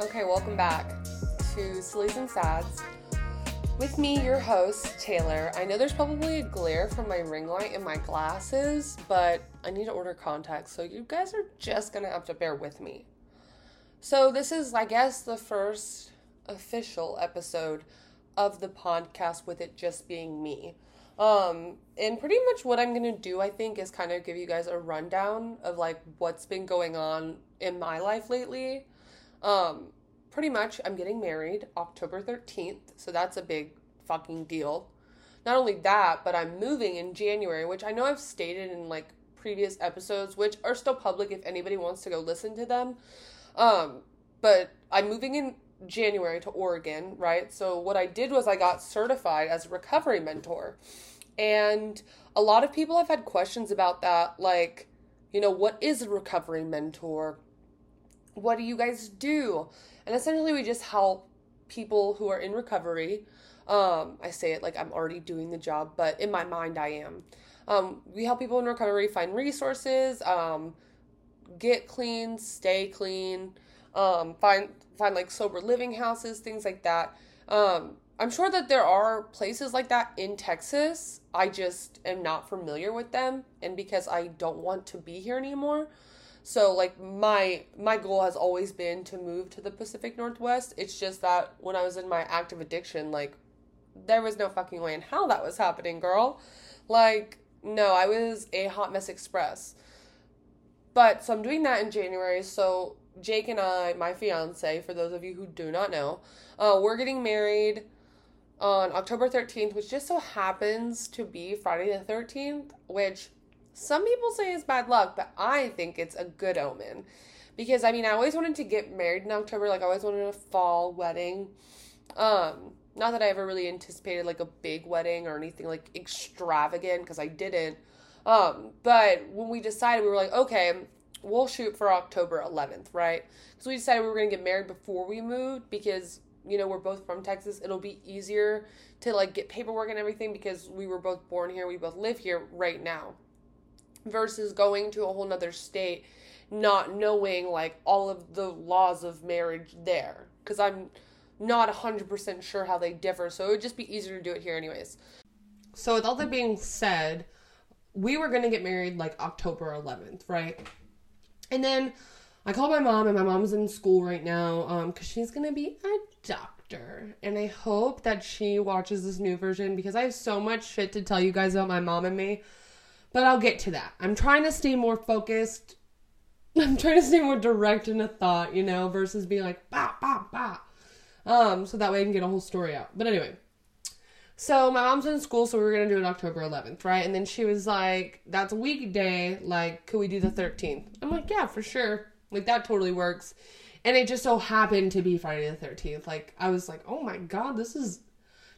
Okay, welcome back to Sillies and Sads. With me, your host, Taylor. I know there's probably a glare from my ring light and my glasses, but I need to order contacts, so you guys are just gonna have to bear with me. So, this is, I guess, the first official episode of the podcast with it just being me. Um, and pretty much what I'm gonna do, I think, is kind of give you guys a rundown of like what's been going on in my life lately. Um, pretty much, I'm getting married October 13th, so that's a big fucking deal. Not only that, but I'm moving in January, which I know I've stated in like previous episodes, which are still public if anybody wants to go listen to them. Um, but I'm moving in January to Oregon, right? So what I did was I got certified as a recovery mentor. And a lot of people have had questions about that like, you know, what is a recovery mentor? What do you guys do? And essentially we just help people who are in recovery. Um, I say it like I'm already doing the job, but in my mind I am. Um, we help people in recovery find resources, um, get clean, stay clean, um, find find like sober living houses, things like that. Um, I'm sure that there are places like that in Texas. I just am not familiar with them, and because I don't want to be here anymore. So like my my goal has always been to move to the Pacific Northwest. It's just that when I was in my active addiction, like there was no fucking way in hell that was happening, girl. Like no, I was a hot mess express. But so I'm doing that in January. So Jake and I, my fiance, for those of you who do not know, uh, we're getting married on October 13th, which just so happens to be Friday the 13th, which some people say it's bad luck, but I think it's a good omen. Because I mean, I always wanted to get married in October, like I always wanted a fall wedding. Um, not that I ever really anticipated like a big wedding or anything like extravagant because I didn't. Um, but when we decided, we were like, okay, we'll shoot for October 11th, right? Because we decided we were going to get married before we moved because, you know, we're both from Texas. It'll be easier to like get paperwork and everything because we were both born here. We both live here right now versus going to a whole nother state, not knowing like all of the laws of marriage there. Because I'm not 100% sure how they differ. So it would just be easier to do it here, anyways. So, with all that being said, we were going to get married like October 11th, right? And then I called my mom, and my mom's in school right now um, because she's going to be a doctor. And I hope that she watches this new version because I have so much shit to tell you guys about my mom and me. But I'll get to that. I'm trying to stay more focused. I'm trying to stay more direct in a thought, you know, versus being like, bah, bah, bah. Um, so that way I can get a whole story out. But anyway, so my mom's in school, so we were gonna do it October 11th, right? And then she was like, "That's a weekday. Like, could we do the 13th?" I'm like, "Yeah, for sure. Like that totally works." And it just so happened to be Friday the 13th. Like I was like, "Oh my god, this is."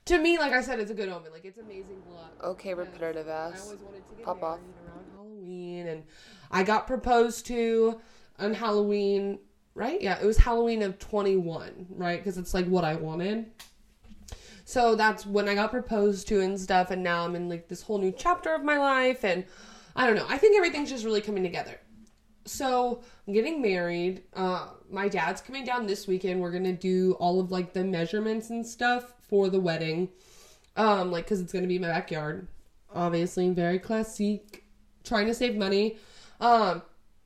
To me, like I said, it's a good omen. Like it's amazing luck. Okay, repetitive I ass. always wanted to get Pop married off. around Halloween, and I got proposed to on Halloween. Right? Yeah, it was Halloween of 21, right? Because it's like what I wanted. So that's when I got proposed to and stuff, and now I'm in like this whole new chapter of my life, and I don't know. I think everything's just really coming together. So I'm getting married. Uh, my dad's coming down this weekend. We're gonna do all of like the measurements and stuff for the wedding, um, like because it's gonna be my backyard. Obviously, very classic. Trying to save money, um,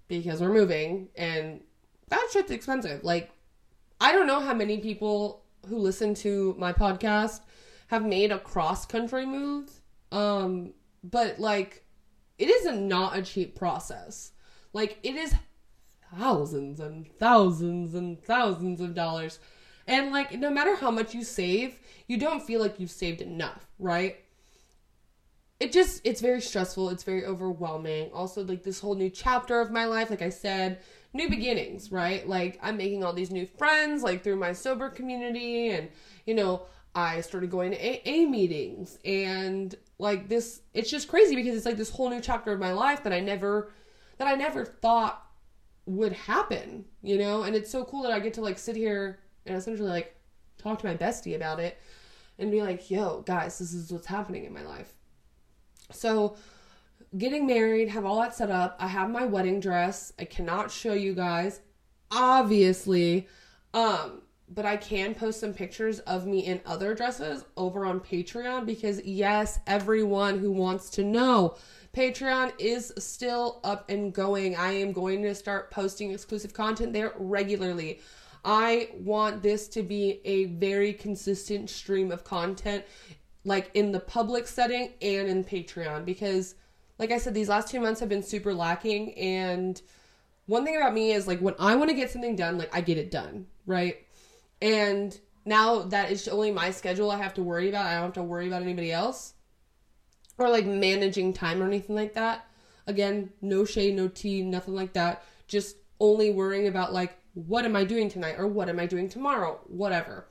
because we're moving, and that shit's expensive. Like, I don't know how many people who listen to my podcast have made a cross country move. Um, but like it is a not a cheap process. Like it is thousands and thousands and thousands of dollars. And like no matter how much you save, you don't feel like you've saved enough, right? It just it's very stressful, it's very overwhelming. Also like this whole new chapter of my life, like I said, new beginnings, right? Like I'm making all these new friends like through my sober community and you know, I started going to AA meetings and like this it's just crazy because it's like this whole new chapter of my life that I never that I never thought would happen, you know? And it's so cool that I get to like sit here and essentially like talk to my bestie about it and be like, "Yo, guys, this is what's happening in my life." So, getting married, have all that set up. I have my wedding dress. I cannot show you guys, obviously. Um, but I can post some pictures of me in other dresses over on Patreon because yes, everyone who wants to know, Patreon is still up and going. I am going to start posting exclusive content there regularly. I want this to be a very consistent stream of content, like in the public setting and in Patreon, because, like I said, these last two months have been super lacking. And one thing about me is, like, when I want to get something done, like, I get it done, right? And now that it's only my schedule I have to worry about, I don't have to worry about anybody else or like managing time or anything like that. Again, no shade, no tea, nothing like that. Just only worrying about like what am I doing tonight or what am I doing tomorrow, whatever.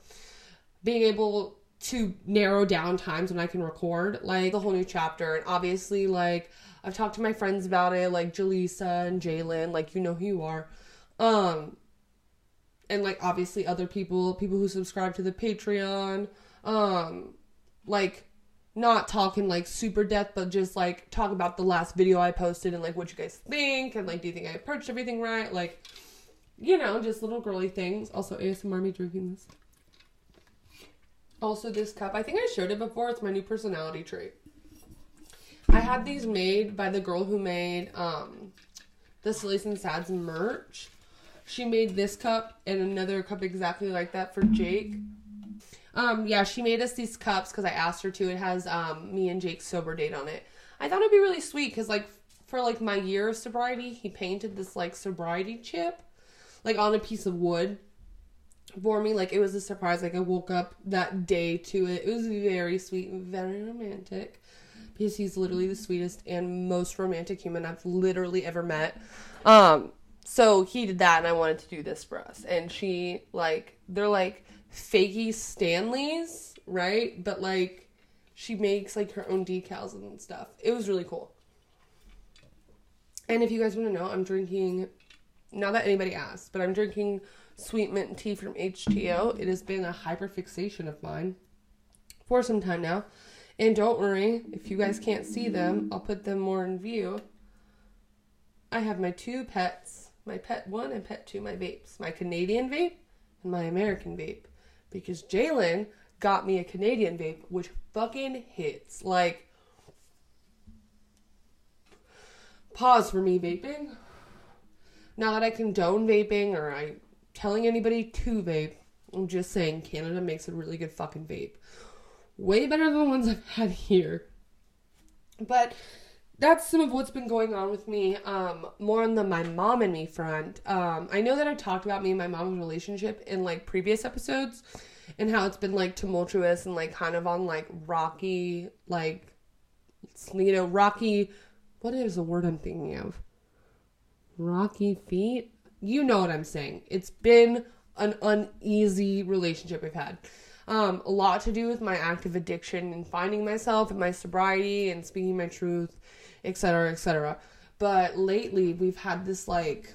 Being able to narrow down times when I can record like the whole new chapter, and obviously like I've talked to my friends about it, like Jaleesa and Jalen, like you know who you are, um, and like obviously other people, people who subscribe to the Patreon, um, like not talking like super depth, but just like talk about the last video I posted and like what you guys think and like do you think I approached everything right? Like, you know, just little girly things. Also, ASMR me drinking this. Also, this cup, I think I showed it before. It's my new personality trait. I had these made by the girl who made um, the Sillies and Sads merch. She made this cup and another cup exactly like that for Jake. Um, yeah, she made us these cups because I asked her to. It has um, me and Jake's sober date on it. I thought it'd be really sweet because like for like my year of sobriety, he painted this like sobriety chip, like on a piece of wood for me. Like it was a surprise. Like I woke up that day to it. It was very sweet very romantic because he's literally the sweetest and most romantic human I've literally ever met. Um, so he did that, and I wanted to do this for us. And she like they're like fakey Stanleys, right? But like she makes like her own decals and stuff. It was really cool. And if you guys want to know, I'm drinking not that anybody asked, but I'm drinking sweet mint tea from H2O. It has been a hyper fixation of mine for some time now. And don't worry, if you guys can't see them, I'll put them more in view. I have my two pets, my pet one and pet two, my vapes, my Canadian vape and my American vape because Jalen got me a Canadian vape, which fucking hits. Like, pause for me vaping. Not that I condone vaping or I telling anybody to vape. I'm just saying Canada makes a really good fucking vape. Way better than the ones I've had here. But that's some of what's been going on with me. Um, more on the my mom and me front. Um, I know that I talked about me and my mom's relationship in like previous episodes, and how it's been like tumultuous and like kind of on like rocky, like you know, rocky. What is the word I'm thinking of? Rocky feet. You know what I'm saying. It's been an uneasy relationship we've had. Um, a lot to do with my active addiction and finding myself and my sobriety and speaking my truth etc., etc. But lately, we've had this like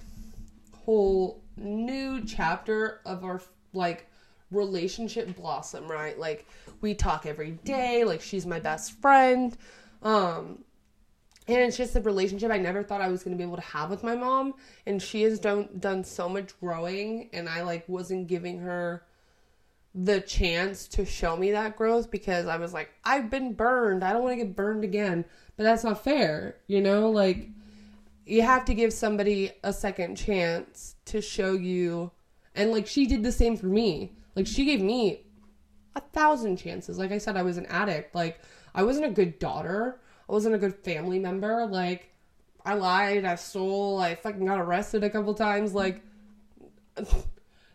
whole new chapter of our like relationship blossom, right? Like we talk every day, like she's my best friend. Um and it's just a relationship I never thought I was going to be able to have with my mom and she has done done so much growing and I like wasn't giving her the chance to show me that growth because I was like I've been burned. I don't want to get burned again. But that's not fair, you know? Like, you have to give somebody a second chance to show you. And, like, she did the same for me. Like, she gave me a thousand chances. Like I said, I was an addict. Like, I wasn't a good daughter. I wasn't a good family member. Like, I lied, I stole, I fucking got arrested a couple times. Like,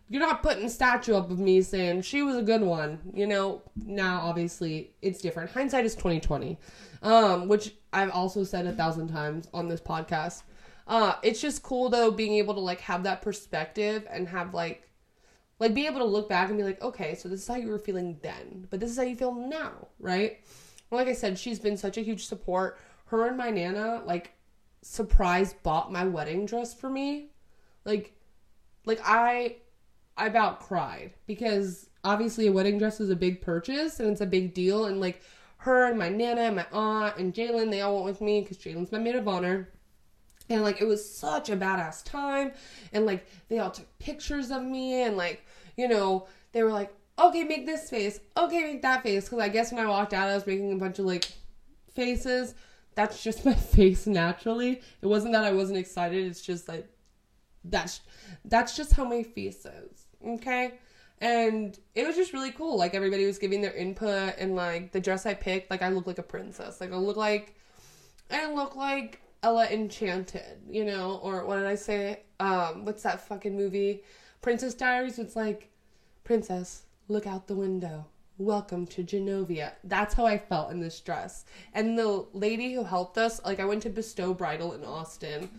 you're not putting a statue up of me saying she was a good one. You know, now obviously it's different. Hindsight is 2020. Um, which I've also said a thousand times on this podcast. Uh, it's just cool though being able to like have that perspective and have like like be able to look back and be like, okay, so this is how you were feeling then, but this is how you feel now, right? Like I said, she's been such a huge support. Her and my nana like surprise bought my wedding dress for me. Like like I I about cried because obviously a wedding dress is a big purchase and it's a big deal and like her and my nana and my aunt and Jalen, they all went with me because Jalen's my maid of honor. And like it was such a badass time. And like they all took pictures of me and like, you know, they were like, okay, make this face, okay, make that face. Because I guess when I walked out, I was making a bunch of like faces. That's just my face naturally. It wasn't that I wasn't excited. It's just like that's that's just how my face is. Okay. And it was just really cool. Like everybody was giving their input and like the dress I picked, like I look like a princess. Like I look like I look like Ella Enchanted, you know, or what did I say? Um, what's that fucking movie? Princess Diaries. It's like, Princess, look out the window. Welcome to Genovia. That's how I felt in this dress. And the lady who helped us, like I went to Bestow Bridal in Austin,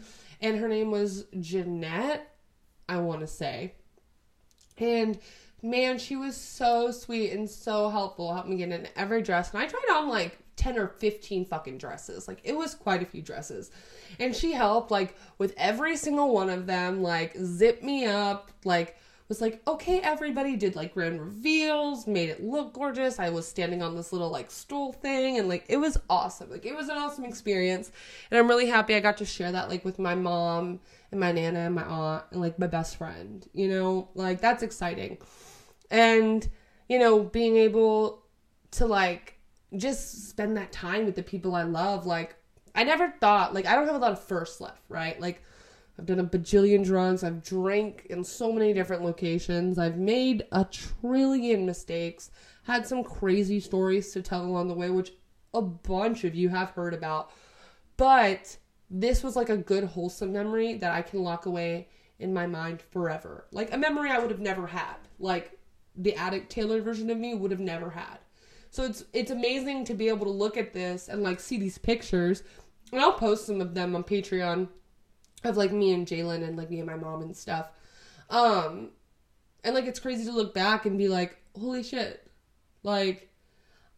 and her name was Jeanette, I want to say. And man, she was so sweet and so helpful, helped me get in every dress. And I tried on like 10 or 15 fucking dresses. Like it was quite a few dresses. And she helped like with every single one of them, like zip me up, like was like, okay, everybody did like grand reveals, made it look gorgeous. I was standing on this little like stool thing and like it was awesome. Like it was an awesome experience. And I'm really happy I got to share that like with my mom and my nana and my aunt and like my best friend. You know, like that's exciting. And, you know, being able to like just spend that time with the people I love. Like, I never thought, like, I don't have a lot of firsts left, right? Like, I've done a bajillion drugs. I've drank in so many different locations. I've made a trillion mistakes. Had some crazy stories to tell along the way, which a bunch of you have heard about. But this was like a good, wholesome memory that I can lock away in my mind forever. Like a memory I would have never had. Like the addict Taylor version of me would have never had. So it's it's amazing to be able to look at this and like see these pictures. And I'll post some of them on Patreon of like me and Jalen and like me and my mom and stuff. Um and like it's crazy to look back and be like, holy shit. Like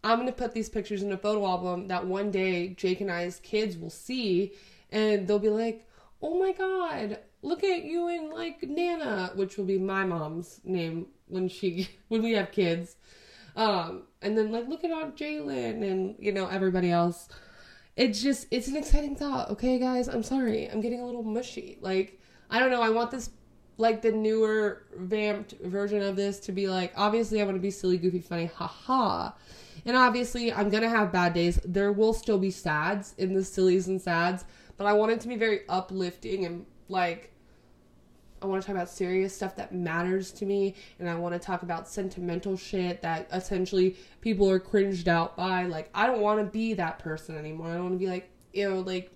I'm gonna put these pictures in a photo album that one day Jake and I's kids will see and they'll be like, Oh my god, look at you and like Nana, which will be my mom's name when she when we have kids. Um, and then like look at Aunt Jalen and you know everybody else. It's just it's an exciting thought. Okay, guys, I'm sorry, I'm getting a little mushy. Like I don't know, I want this like the newer vamped version of this to be like obviously I want to be silly, goofy, funny, haha. And obviously I'm gonna have bad days. There will still be sads in the sillies and sads, but I want it to be very uplifting and like I want to talk about serious stuff that matters to me, and I want to talk about sentimental shit that essentially people are cringed out by. Like, I don't want to be that person anymore. I don't want to be like, you know, like,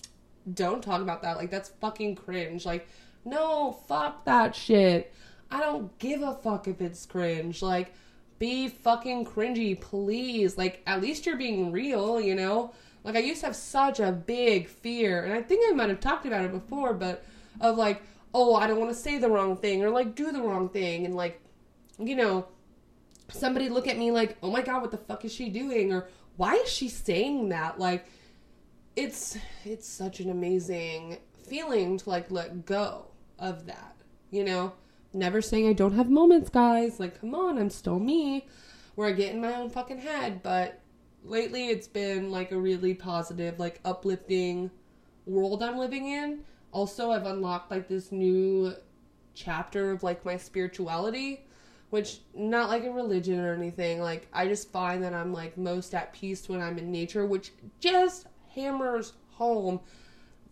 don't talk about that. Like, that's fucking cringe. Like, no, fuck that shit. I don't give a fuck if it's cringe. Like, be fucking cringy, please. Like, at least you're being real, you know? Like, I used to have such a big fear, and I think I might have talked about it before, but of like, oh, I don't want to say the wrong thing or like do the wrong thing and like, you know, somebody look at me like, oh my god, what the fuck is she doing? Or why is she saying that? Like, it's it's such an amazing feeling to like let go of that, you know. Never saying I don't have moments, guys. Like, come on, I'm still me. Where I get in my own fucking head, but lately it's been like a really positive, like uplifting world I'm living in also I've unlocked like this new chapter of like my spirituality which not like a religion or anything like i just find that i'm like most at peace when i'm in nature which just hammers home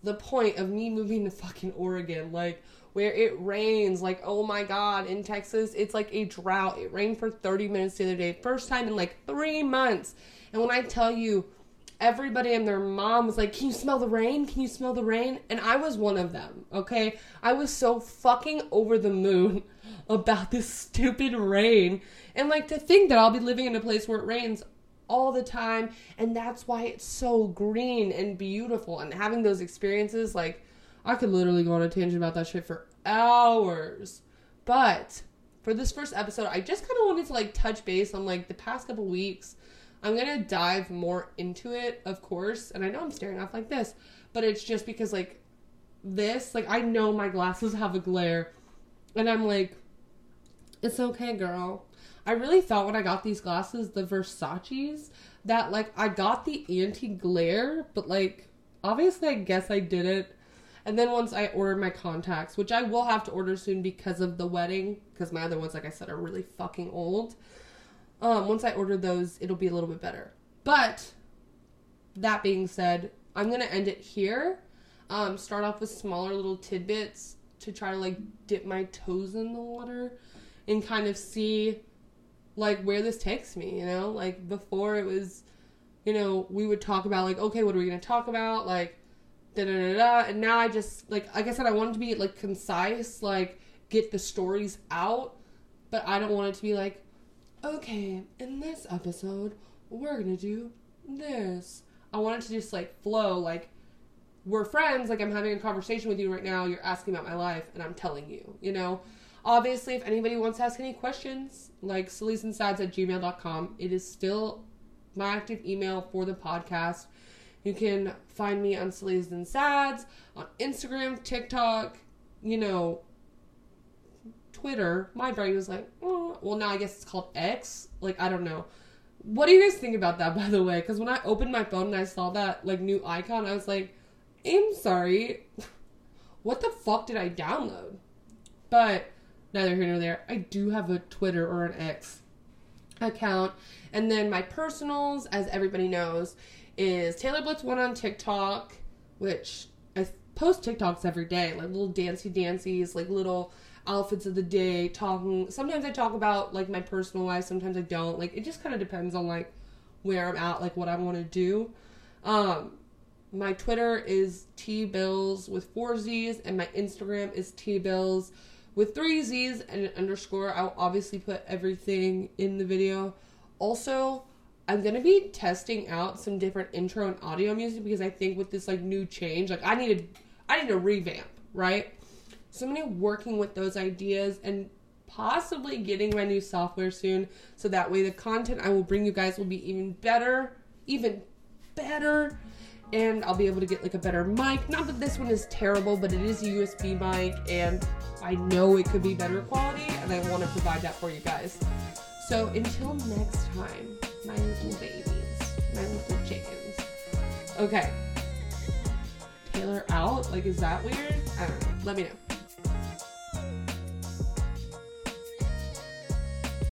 the point of me moving to fucking oregon like where it rains like oh my god in texas it's like a drought. It rained for 30 minutes the other day first time in like three months. And when i tell you everybody and their mom was like, Can you smell the rain? Can you smell the rain? And I was one of them, okay? I was so fucking over the moon about this stupid rain. And like to think that I'll be living in a place where it rains all the time and that's why it's so green and beautiful and having those experiences like I could literally go on a tangent about that shit for hours. But for this first episode, I just kind of wanted to like touch base on like the past couple weeks I'm gonna dive more into it, of course. And I know I'm staring off like this, but it's just because like this, like I know my glasses have a glare, and I'm like, it's okay, girl. I really thought when I got these glasses, the Versace's, that like I got the anti glare, but like obviously I guess I didn't. And then once I ordered my contacts, which I will have to order soon because of the wedding, because my other ones, like I said, are really fucking old. Um, once I order those, it'll be a little bit better. But that being said, I'm gonna end it here. Um, start off with smaller little tidbits to try to like dip my toes in the water and kind of see like where this takes me, you know? Like before it was, you know, we would talk about like, okay, what are we gonna talk about? Like da da da da and now I just like like I said, I wanted to be like concise, like get the stories out, but I don't want it to be like, okay, in this episode, we're gonna do this. I want it to just like flow like we're friends, like I'm having a conversation with you right now, you're asking about my life, and I'm telling you, you know? Obviously, if anybody wants to ask any questions, like silliesandsads at gmail.com, it is still my active email for the podcast. You can find me on Sillies and Sads, on Instagram, TikTok, you know, Twitter. My brain was like, oh, well, now I guess it's called X. Like, I don't know. What do you guys think about that, by the way? Because when I opened my phone and I saw that, like, new icon, I was like, I'm sorry. what the fuck did I download? But neither here nor there. I do have a Twitter or an X account. And then my personals, as everybody knows, is Taylor Blitz one on TikTok, which post TikToks every day, like little dancey dancies, like little outfits of the day, talking. Sometimes I talk about like my personal life, sometimes I don't. Like it just kind of depends on like where I'm at, like what I want to do. Um, my Twitter is T Bills with four Z's, and my Instagram is T Bills with three Z's and an underscore. I'll obviously put everything in the video. Also, I'm gonna be testing out some different intro and audio music because I think with this like new change, like I needed I need a revamp, right? So I'm gonna be working with those ideas and possibly getting my new software soon so that way the content I will bring you guys will be even better, even better. And I'll be able to get like a better mic. Not that this one is terrible, but it is a USB mic and I know it could be better quality and I want to provide that for you guys. So until next time, my little babies, my little chickens. Okay. Taylor out? Like, is that weird? I don't know. Let me know.